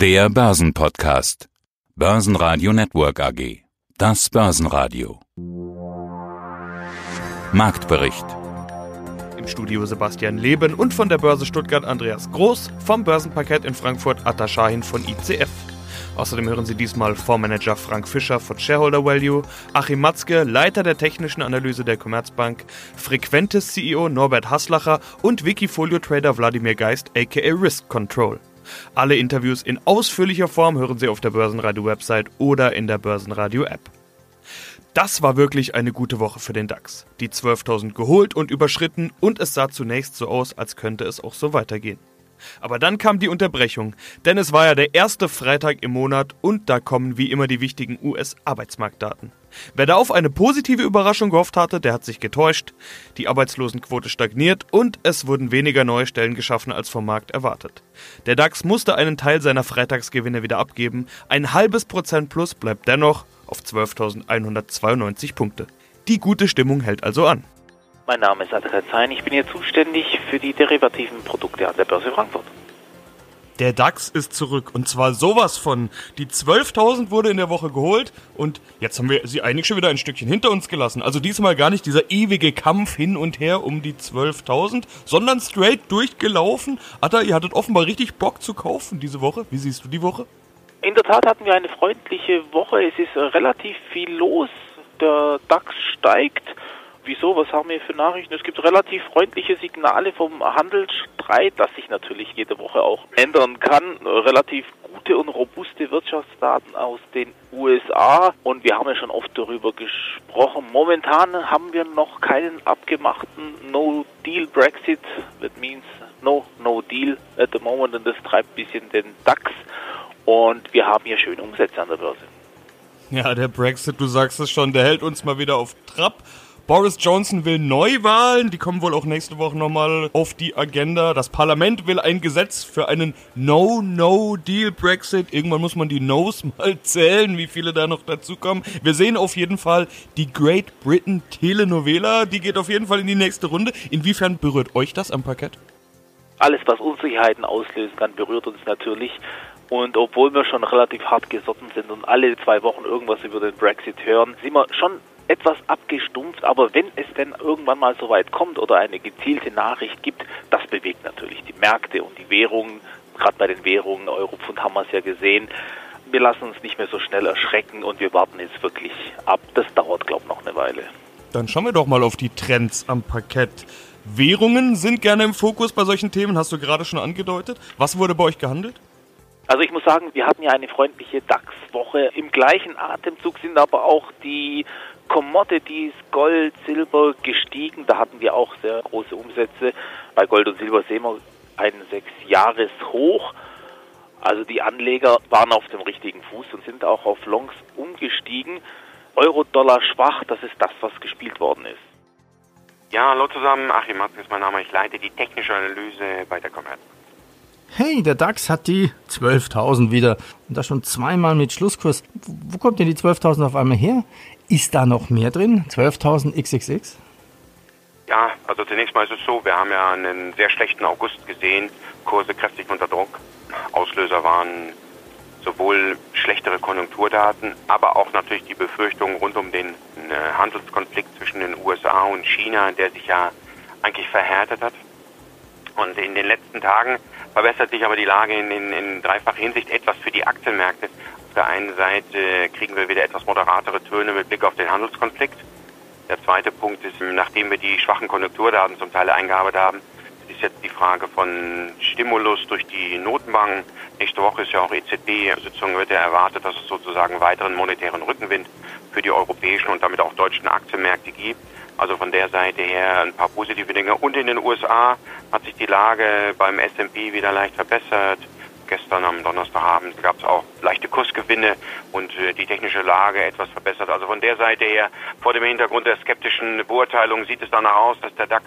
Der Börsenpodcast. Börsenradio Network AG. Das Börsenradio. Marktbericht. Im Studio Sebastian Leben und von der Börse Stuttgart Andreas Groß, vom Börsenparkett in Frankfurt Atta Shahin von ICF. Außerdem hören Sie diesmal Fondsmanager Frank Fischer von Shareholder Value, Achim Matzke, Leiter der technischen Analyse der Commerzbank, Frequentes CEO Norbert Haslacher und Wikifolio-Trader Wladimir Geist aka Risk Control. Alle Interviews in ausführlicher Form hören Sie auf der Börsenradio-Website oder in der Börsenradio-App. Das war wirklich eine gute Woche für den DAX. Die 12.000 geholt und überschritten und es sah zunächst so aus, als könnte es auch so weitergehen. Aber dann kam die Unterbrechung, denn es war ja der erste Freitag im Monat und da kommen wie immer die wichtigen US-Arbeitsmarktdaten. Wer da auf eine positive Überraschung gehofft hatte, der hat sich getäuscht. Die Arbeitslosenquote stagniert und es wurden weniger neue Stellen geschaffen als vom Markt erwartet. Der DAX musste einen Teil seiner Freitagsgewinne wieder abgeben. Ein halbes Prozent plus bleibt dennoch auf 12.192 Punkte. Die gute Stimmung hält also an. Mein Name ist Adrian Zein, ich bin hier zuständig für die derivativen Produkte an der Börse Frankfurt. Der DAX ist zurück und zwar sowas von. Die 12.000 wurde in der Woche geholt und jetzt haben wir sie eigentlich schon wieder ein Stückchen hinter uns gelassen. Also diesmal gar nicht dieser ewige Kampf hin und her um die 12.000, sondern straight durchgelaufen. Atta, ihr hattet offenbar richtig Bock zu kaufen diese Woche. Wie siehst du die Woche? In der Tat hatten wir eine freundliche Woche. Es ist relativ viel los. Der DAX steigt. Wieso? Was haben wir für Nachrichten? Es gibt relativ freundliche Signale vom Handelsstreit, das sich natürlich jede Woche auch ändern kann. Relativ gute und robuste Wirtschaftsdaten aus den USA und wir haben ja schon oft darüber gesprochen. Momentan haben wir noch keinen abgemachten No-Deal Brexit. That means no, no deal at the moment und das treibt ein bisschen den DAX und wir haben hier schöne Umsätze an der Börse. Ja, der Brexit, du sagst es schon, der hält uns mal wieder auf Trab. Boris Johnson will Neuwahlen, die kommen wohl auch nächste Woche nochmal auf die Agenda. Das Parlament will ein Gesetz für einen No-No-Deal-Brexit. Irgendwann muss man die No's mal zählen, wie viele da noch dazukommen. Wir sehen auf jeden Fall die Great Britain Telenovela, die geht auf jeden Fall in die nächste Runde. Inwiefern berührt euch das am Parkett? Alles, was Unsicherheiten auslösen kann, berührt uns natürlich. Und obwohl wir schon relativ hart gesotten sind und alle zwei Wochen irgendwas über den Brexit hören, sind wir schon etwas abgestumpft, aber wenn es denn irgendwann mal so weit kommt oder eine gezielte Nachricht gibt, das bewegt natürlich die Märkte und die Währungen. Gerade bei den Währungen, Europfund haben wir es ja gesehen. Wir lassen uns nicht mehr so schnell erschrecken und wir warten jetzt wirklich ab. Das dauert, glaube ich, noch eine Weile. Dann schauen wir doch mal auf die Trends am Parkett. Währungen sind gerne im Fokus bei solchen Themen, hast du gerade schon angedeutet. Was wurde bei euch gehandelt? Also ich muss sagen, wir hatten ja eine freundliche DAX-Woche. Im gleichen Atemzug sind aber auch die Commodities, Gold, Silber gestiegen. Da hatten wir auch sehr große Umsätze. Bei Gold und Silber sehen wir einen Sechsjahreshoch. Also die Anleger waren auf dem richtigen Fuß und sind auch auf Longs umgestiegen. Euro-Dollar schwach, das ist das, was gespielt worden ist. Ja, hallo zusammen, Achim Matzke ist mein Name. Ich leite die technische Analyse bei der Commerz. Hey, der DAX hat die 12.000 wieder. Und das schon zweimal mit Schlusskurs. Wo kommt denn die 12.000 auf einmal her? Ist da noch mehr drin? 12.000 XXX? Ja, also zunächst mal ist es so, wir haben ja einen sehr schlechten August gesehen, Kurse kräftig unter Druck. Auslöser waren sowohl schlechtere Konjunkturdaten, aber auch natürlich die Befürchtungen rund um den äh, Handelskonflikt zwischen den USA und China, der sich ja eigentlich verhärtet hat. Und in den letzten Tagen verbessert sich aber die Lage in, in, in dreifacher Hinsicht etwas für die Aktienmärkte. Auf der einen Seite kriegen wir wieder etwas moderatere Töne mit Blick auf den Handelskonflikt. Der zweite Punkt ist, nachdem wir die schwachen Konjunkturdaten zum Teil eingearbeitet haben, ist jetzt die Frage von Stimulus durch die Notenbanken. Nächste Woche ist ja auch EZB-Sitzung, wird ja erwartet, dass es sozusagen weiteren monetären Rückenwind für die europäischen und damit auch deutschen Aktienmärkte gibt. Also von der Seite her ein paar positive Dinge. Und in den USA hat sich die Lage beim S&P wieder leicht verbessert. Gestern am Donnerstagabend gab es auch leichte Kursgewinne und äh, die technische Lage etwas verbessert. Also von der Seite her, vor dem Hintergrund der skeptischen Beurteilung, sieht es danach aus, dass der DAX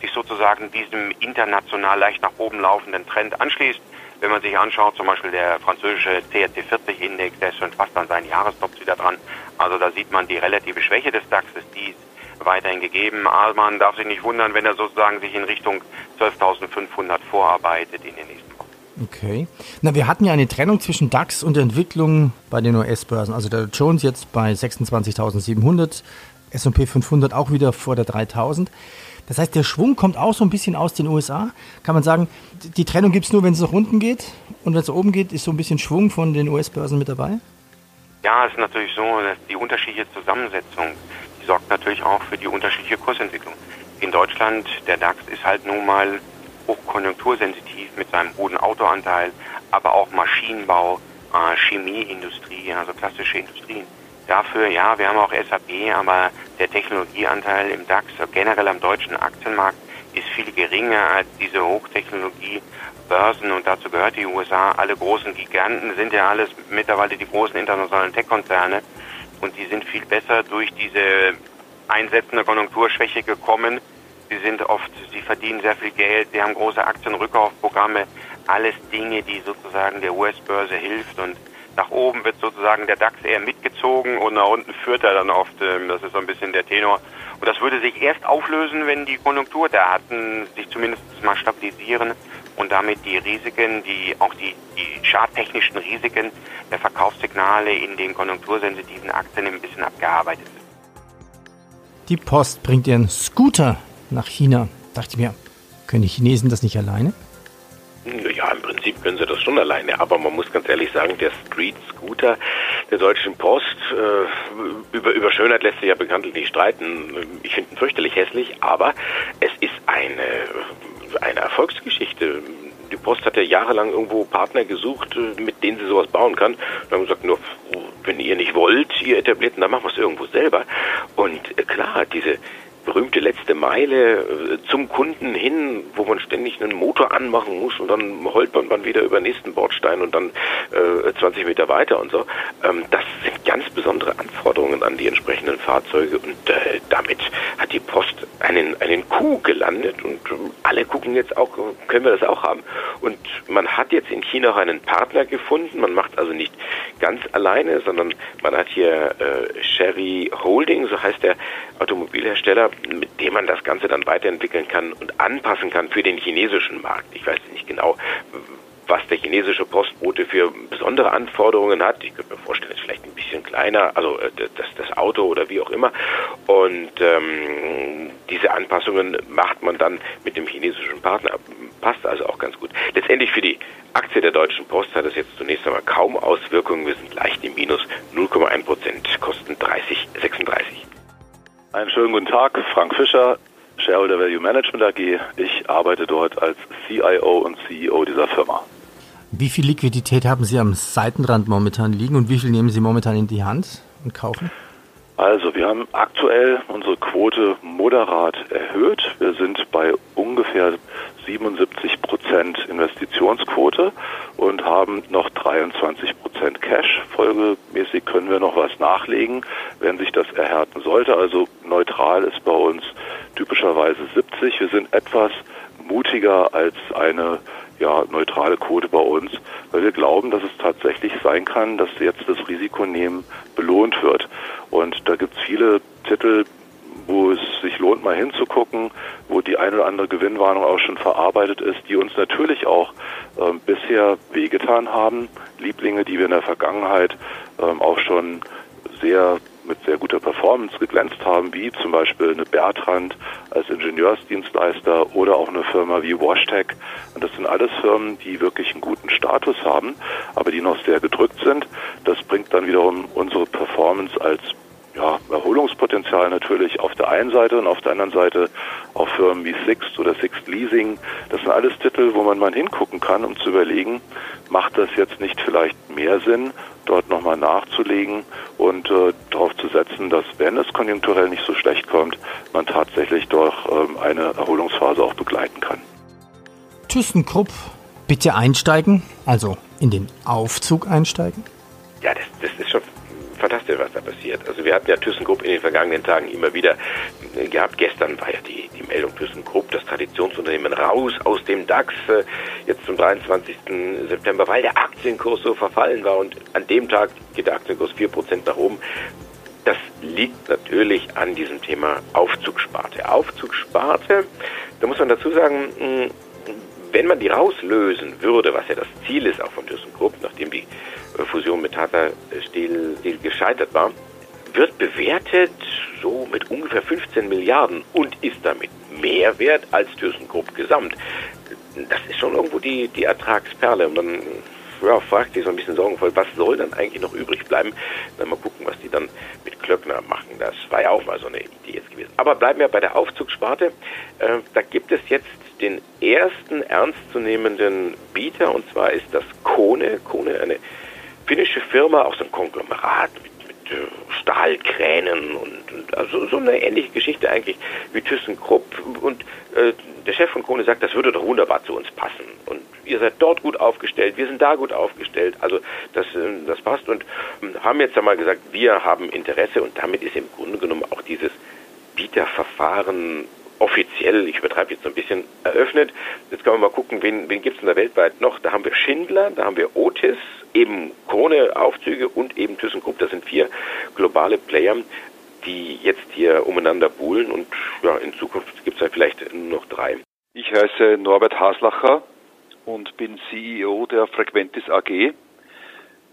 sich sozusagen diesem international leicht nach oben laufenden Trend anschließt. Wenn man sich anschaut, zum Beispiel der französische CAC 40 Index, der ist schon fast an seinen Jahrestops wieder dran. Also da sieht man die relative Schwäche des DAXes, die weiterhin gegeben. Aber man darf sich nicht wundern, wenn er sozusagen sich in Richtung 12.500 vorarbeitet in den nächsten. Okay. Na, wir hatten ja eine Trennung zwischen DAX und Entwicklung bei den US-Börsen. Also der Jones jetzt bei 26.700, S&P 500 auch wieder vor der 3000. Das heißt, der Schwung kommt auch so ein bisschen aus den USA. Kann man sagen, die Trennung gibt es nur, wenn es nach unten geht und wenn es oben geht, ist so ein bisschen Schwung von den US-Börsen mit dabei? Ja, es ist natürlich so, dass die unterschiedliche Zusammensetzung, die sorgt natürlich auch für die unterschiedliche Kursentwicklung. In Deutschland, der DAX ist halt nun mal hochkonjunktursensitiv mit seinem hohen Autoanteil, aber auch Maschinenbau, äh, Chemieindustrie, also klassische Industrien. Dafür, ja, wir haben auch SAP, aber der Technologieanteil im DAX, generell am deutschen Aktienmarkt, ist viel geringer als diese Hochtechnologie-Börsen und dazu gehört die USA. Alle großen Giganten sind ja alles mittlerweile die großen internationalen Tech-Konzerne und die sind viel besser durch diese einsetzende Konjunkturschwäche gekommen Sie sind oft, sie verdienen sehr viel Geld, sie haben große Aktienrückkaufprogramme, alles Dinge, die sozusagen der US-Börse hilft und nach oben wird sozusagen der DAX eher mitgezogen und nach unten führt er dann oft, ähm, das ist so ein bisschen der Tenor. Und das würde sich erst auflösen, wenn die Konjunkturdaten sich zumindest mal stabilisieren und damit die Risiken, die auch die, die charttechnischen Risiken der Verkaufssignale in den konjunktursensitiven Aktien ein bisschen abgearbeitet sind. Die Post bringt ihren Scooter nach China. Dachte ich mir, können die Chinesen das nicht alleine? Ja, im Prinzip können sie das schon alleine, aber man muss ganz ehrlich sagen, der Street Scooter der Deutschen Post, äh, über, über Schönheit lässt sich ja bekanntlich nicht streiten. Ich finde ihn fürchterlich hässlich, aber es ist eine, eine Erfolgsgeschichte. Die Post hat ja jahrelang irgendwo Partner gesucht, äh, mit denen sie sowas bauen kann. Und haben gesagt, nur wenn ihr nicht wollt, ihr etablierten, dann machen wir es irgendwo selber. Und äh, klar, diese berühmte letzte Meile äh, zum Kunden hin, wo man ständig einen Motor anmachen muss und dann holpert man wieder über den nächsten Bordstein und dann äh, 20 Meter weiter und so. Ähm, das sind ganz besondere Anforderungen an die entsprechenden Fahrzeuge und äh, damit hat die Post einen, einen Coup gelandet und alle gucken jetzt auch, können wir das auch haben. Und man hat jetzt in China auch einen Partner gefunden. Man macht also nicht ganz alleine, sondern man hat hier äh, Sherry Holding, so heißt der Automobilhersteller, mit dem man das Ganze dann weiterentwickeln kann und anpassen kann für den chinesischen Markt. Ich weiß nicht genau, was der chinesische Postbote für besondere Anforderungen hat. Ich könnte mir vorstellen, es ist vielleicht ein bisschen kleiner, also äh, das, das Auto oder wie auch immer. Und ähm, diese Anpassungen macht man dann mit dem chinesischen Partner. Passt also auch ganz gut. Letztendlich für die Aktie der Deutschen Post hat es jetzt zunächst einmal kaum Auswirkungen. Wir sind leicht im Minus 0,1 Prozent, kosten 30,36. Einen schönen guten Tag, Frank Fischer, Shareholder Value Management AG. Ich arbeite dort als CIO und CEO dieser Firma. Wie viel Liquidität haben Sie am Seitenrand momentan liegen und wie viel nehmen Sie momentan in die Hand und kaufen? Also, wir haben aktuell unsere Quote moderat erhöht. Wir sind bei ungefähr 77 Prozent Investitionsquote und haben noch 23 Prozent Cash. Folgemäßig können wir noch was nachlegen, wenn sich das erhärten sollte. Also neutral ist bei uns typischerweise 70. Wir sind etwas mutiger als eine ja, neutrale Quote bei uns, weil wir glauben, dass es tatsächlich sein kann, dass jetzt das Risikonehmen belohnt wird. Und da gibt es viele Titel, wo es sich lohnt, mal hinzugucken, wo die eine oder andere Gewinnwarnung auch schon verarbeitet ist, die uns natürlich auch ähm, bisher wehgetan haben. Lieblinge, die wir in der Vergangenheit ähm, auch schon sehr mit sehr guter Performance geglänzt haben, wie zum Beispiel eine Bertrand als Ingenieursdienstleister oder auch eine Firma wie Washtec. Und das sind alles Firmen, die wirklich einen guten Status haben, aber die noch sehr gedrückt sind. Das bringt dann wiederum unsere Performance als Erholungspotenzial natürlich auf der einen Seite und auf der anderen Seite auch Firmen wie Sixt oder Sixt Leasing. Das sind alles Titel, wo man mal hingucken kann, um zu überlegen, macht das jetzt nicht vielleicht mehr Sinn, dort nochmal nachzulegen und äh, darauf zu setzen, dass wenn es konjunkturell nicht so schlecht kommt, man tatsächlich doch ähm, eine Erholungsphase auch begleiten kann. ThyssenKrupp, bitte einsteigen, also in den Aufzug einsteigen? Ja, das, das ist schon fantastisch, was da passiert. Also wir hatten ja ThyssenKrupp in den vergangenen Tagen immer wieder gehabt. Gestern war ja die, die Meldung ThyssenKrupp, das Traditionsunternehmen raus aus dem DAX, äh, jetzt zum 23. September, weil der Aktienkurs so verfallen war und an dem Tag geht der Aktienkurs 4% nach oben. Das liegt natürlich an diesem Thema Aufzugsparte. Aufzugsparte, da muss man dazu sagen, wenn man die rauslösen würde, was ja das Ziel ist auch von ThyssenKrupp, nachdem die äh, Fusion mit Tata Steel, Steel gescheitert war, wird bewertet so mit ungefähr 15 Milliarden und ist damit mehr wert als ThyssenKrupp gesamt. Das ist schon irgendwo die, die Ertragsperle. Und dann ja, fragt sich so ein bisschen sorgenvoll, was soll dann eigentlich noch übrig bleiben? Dann mal gucken, was die dann mit Klöckner machen. Das war ja auch mal so eine Idee jetzt gewesen. Aber bleiben wir bei der Aufzugssparte. Äh, da gibt es jetzt den ersten ernstzunehmenden Bieter und zwar ist das Kone. Kone, eine finnische Firma, auch so ein Konglomerat mit äh, Stahlkränen und, und, also so eine ähnliche Geschichte eigentlich wie ThyssenKrupp. Und äh, der Chef von Krone sagt, das würde doch wunderbar zu uns passen. Und ihr seid dort gut aufgestellt, wir sind da gut aufgestellt, also das, äh, das passt. Und äh, haben jetzt einmal gesagt, wir haben Interesse. Und damit ist im Grunde genommen auch dieses Bieterverfahren offiziell, ich übertreibe jetzt so ein bisschen, eröffnet. Jetzt können wir mal gucken, wen, wen gibt es denn da weltweit noch? Da haben wir Schindler, da haben wir Otis, eben Krone-Aufzüge und eben ThyssenKrupp. Das sind vier globale Player, die jetzt hier umeinander buhlen und ja, in Zukunft gibt es halt vielleicht nur noch drei. Ich heiße Norbert Haslacher und bin CEO der Frequentis AG.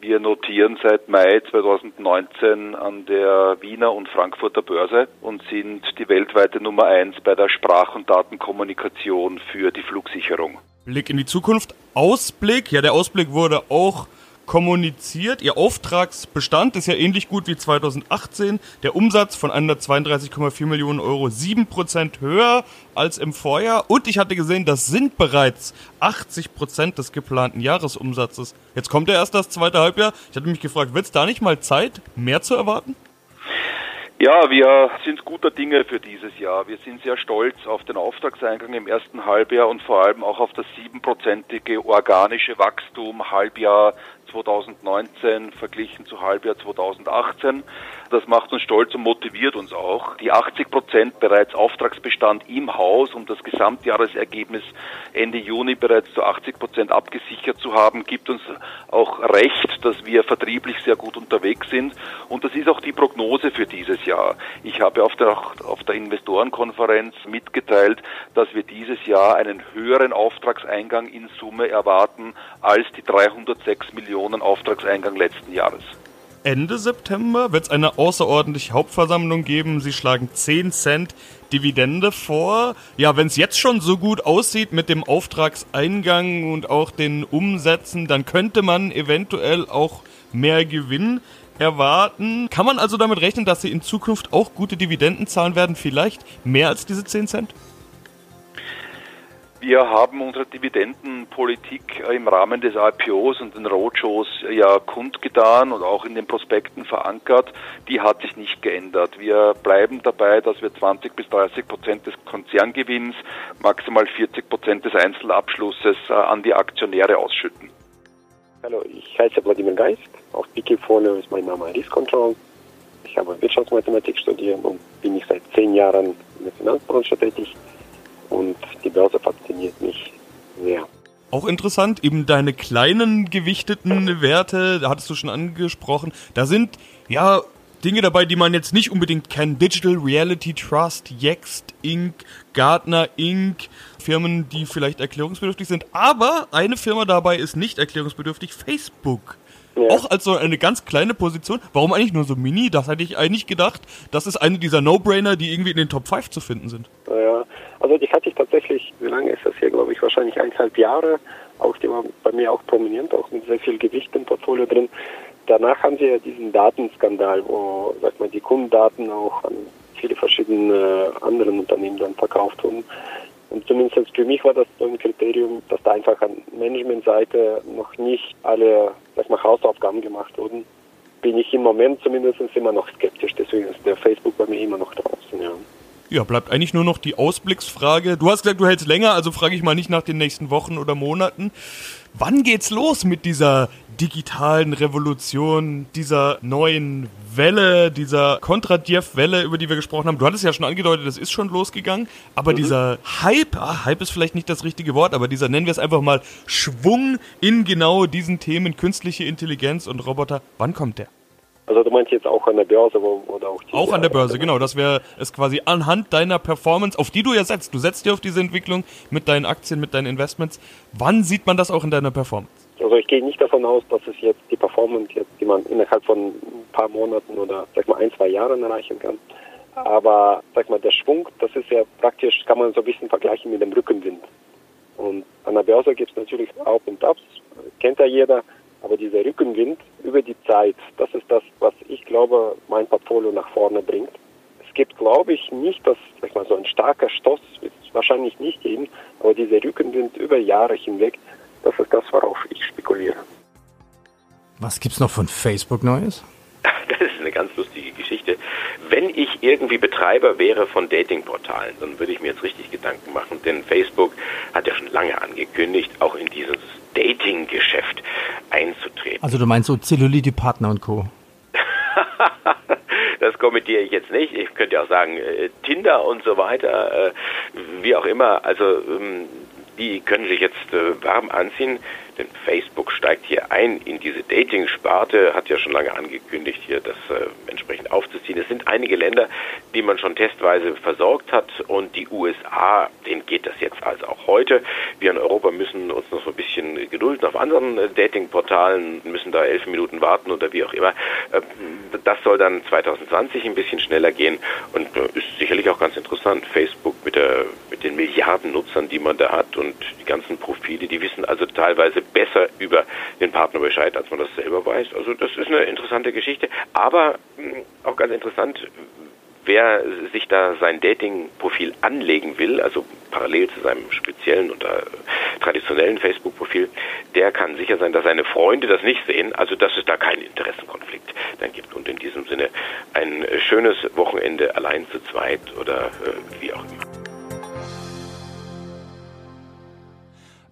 Wir notieren seit Mai 2019 an der Wiener und Frankfurter Börse und sind die weltweite Nummer eins bei der Sprach- und Datenkommunikation für die Flugsicherung. Blick in die Zukunft. Ausblick. Ja, der Ausblick wurde auch kommuniziert. Ihr Auftragsbestand ist ja ähnlich gut wie 2018. Der Umsatz von 132,4 Millionen Euro 7% höher als im Vorjahr. Und ich hatte gesehen, das sind bereits 80% des geplanten Jahresumsatzes. Jetzt kommt ja erst das zweite Halbjahr. Ich hatte mich gefragt, wird es da nicht mal Zeit, mehr zu erwarten? Ja, wir sind guter Dinge für dieses Jahr. Wir sind sehr stolz auf den Auftragseingang im ersten Halbjahr und vor allem auch auf das siebenprozentige organische Wachstum Halbjahr 2019 verglichen zu Halbjahr 2018. Das macht uns stolz und motiviert uns auch. Die 80 Prozent bereits Auftragsbestand im Haus, um das Gesamtjahresergebnis Ende Juni bereits zu 80 Prozent abgesichert zu haben, gibt uns auch recht, dass wir vertrieblich sehr gut unterwegs sind. Und das ist auch die Prognose für dieses Jahr. Ich habe auf der, auf der Investorenkonferenz mitgeteilt, dass wir dieses Jahr einen höheren Auftragseingang in Summe erwarten als die 306 Millionen Auftragseingang letzten Jahres. Ende September wird es eine außerordentliche Hauptversammlung geben. Sie schlagen 10 Cent Dividende vor. Ja, wenn es jetzt schon so gut aussieht mit dem Auftragseingang und auch den Umsätzen, dann könnte man eventuell auch mehr Gewinn erwarten. Kann man also damit rechnen, dass sie in Zukunft auch gute Dividenden zahlen werden? Vielleicht mehr als diese 10 Cent? Wir haben unsere Dividendenpolitik im Rahmen des IPOs und den Roadshows ja kundgetan und auch in den Prospekten verankert. Die hat sich nicht geändert. Wir bleiben dabei, dass wir 20 bis 30 Prozent des Konzerngewinns, maximal 40 Prozent des Einzelabschlusses äh, an die Aktionäre ausschütten. Hallo, ich heiße Vladimir Geist. Auf Wikifolio ist mein Name Risk Control. Ich habe Wirtschaftsmathematik studiert und bin ich seit zehn Jahren in der Finanzbranche tätig und die Börse fasziniert mich sehr. Auch interessant, eben deine kleinen gewichteten Werte, da hattest du schon angesprochen, da sind ja Dinge dabei, die man jetzt nicht unbedingt kennt. Digital Reality Trust, Yext Inc., Gartner Inc., Firmen, die vielleicht erklärungsbedürftig sind. Aber eine Firma dabei ist nicht erklärungsbedürftig, Facebook. Ja. Auch als so eine ganz kleine Position. Warum eigentlich nur so mini? Das hätte ich eigentlich gedacht. Das ist eine dieser No-Brainer, die irgendwie in den Top 5 zu finden sind. Ja, also die hatte ich tatsächlich, wie lange ist das hier, glaube ich, wahrscheinlich eineinhalb Jahre. Auch die war bei mir auch prominent, auch mit sehr viel Gewicht im Portfolio drin. Danach haben sie ja diesen Datenskandal, wo, sag mal, die Kundendaten auch an viele verschiedene anderen Unternehmen dann verkauft wurden. Und zumindest für mich war das so ein Kriterium, dass da einfach an Managementseite noch nicht alle sag mal, Hausaufgaben gemacht wurden. Bin ich im Moment zumindest immer noch skeptisch, deswegen ist der Facebook bei mir immer noch draußen, ja. Ja, bleibt eigentlich nur noch die Ausblicksfrage. Du hast gesagt, du hältst länger, also frage ich mal nicht nach den nächsten Wochen oder Monaten. Wann geht's los mit dieser digitalen Revolution, dieser neuen Welle, dieser Kontradiev-Welle, über die wir gesprochen haben? Du hattest ja schon angedeutet, das ist schon losgegangen, aber mhm. dieser Hype, ah, Hype ist vielleicht nicht das richtige Wort, aber dieser, nennen wir es einfach mal, Schwung in genau diesen Themen, künstliche Intelligenz und Roboter, wann kommt der? Also du meinst jetzt auch an der Börse oder auch Auch an der Börse, genau. Das wäre es quasi anhand deiner Performance, auf die du ja setzt. Du setzt dir auf diese Entwicklung mit deinen Aktien, mit deinen Investments. Wann sieht man das auch in deiner Performance? Also ich gehe nicht davon aus, dass es jetzt die Performance jetzt, die man innerhalb von ein paar Monaten oder sag mal ein, zwei Jahren erreichen kann. Aber sag mal, der Schwung, das ist ja praktisch, kann man so ein bisschen vergleichen mit dem Rückenwind. Und an der Börse gibt es natürlich Auf und Abs, kennt ja jeder. Aber dieser Rückenwind über die Zeit, das ist das, was ich glaube, mein Portfolio nach vorne bringt. Es gibt, glaube ich, nicht, dass sag mal, so ein starker Stoß wird es wahrscheinlich nicht geben, aber dieser Rückenwind über Jahre hinweg, das ist das, worauf ich spekuliere. Was gibt's noch von Facebook Neues? Eine ganz lustige Geschichte. Wenn ich irgendwie Betreiber wäre von Datingportalen, dann würde ich mir jetzt richtig Gedanken machen, denn Facebook hat ja schon lange angekündigt, auch in dieses Dating-Geschäft einzutreten. Also du meinst so Cellulite-Partner und Co. das kommentiere ich jetzt nicht. Ich könnte ja auch sagen, äh, Tinder und so weiter, äh, wie auch immer. Also ähm, die können sich jetzt äh, warm anziehen, denn Facebook steigt hier ein in diese Dating-Sparte, hat ja schon lange angekündigt, hier das äh, entsprechend aufzuziehen. Es sind einige Länder, die man schon testweise versorgt hat und die USA, denen geht das jetzt also auch heute. Wir in Europa müssen uns noch so ein bisschen gedulden auf anderen äh, Dating-Portalen, müssen da elf Minuten warten oder wie auch immer. Äh, das soll dann 2020 ein bisschen schneller gehen und äh, ist sicherlich auch ganz interessant. Facebook mit, der, mit den Milliarden Nutzern, die man da hat und die ganzen Profile, die wissen also teilweise besser über den Partner Bescheid, als man das selber weiß. Also das ist eine interessante Geschichte, aber mh, auch ganz interessant, wer sich da sein Dating-Profil anlegen will, also parallel zu seinem speziellen oder traditionellen Facebook-Profil, der kann sicher sein, dass seine Freunde das nicht sehen, also dass es da keinen Interessenkonflikt dann gibt. Und in diesem Sinne ein schönes Wochenende allein zu zweit oder äh, wie auch immer.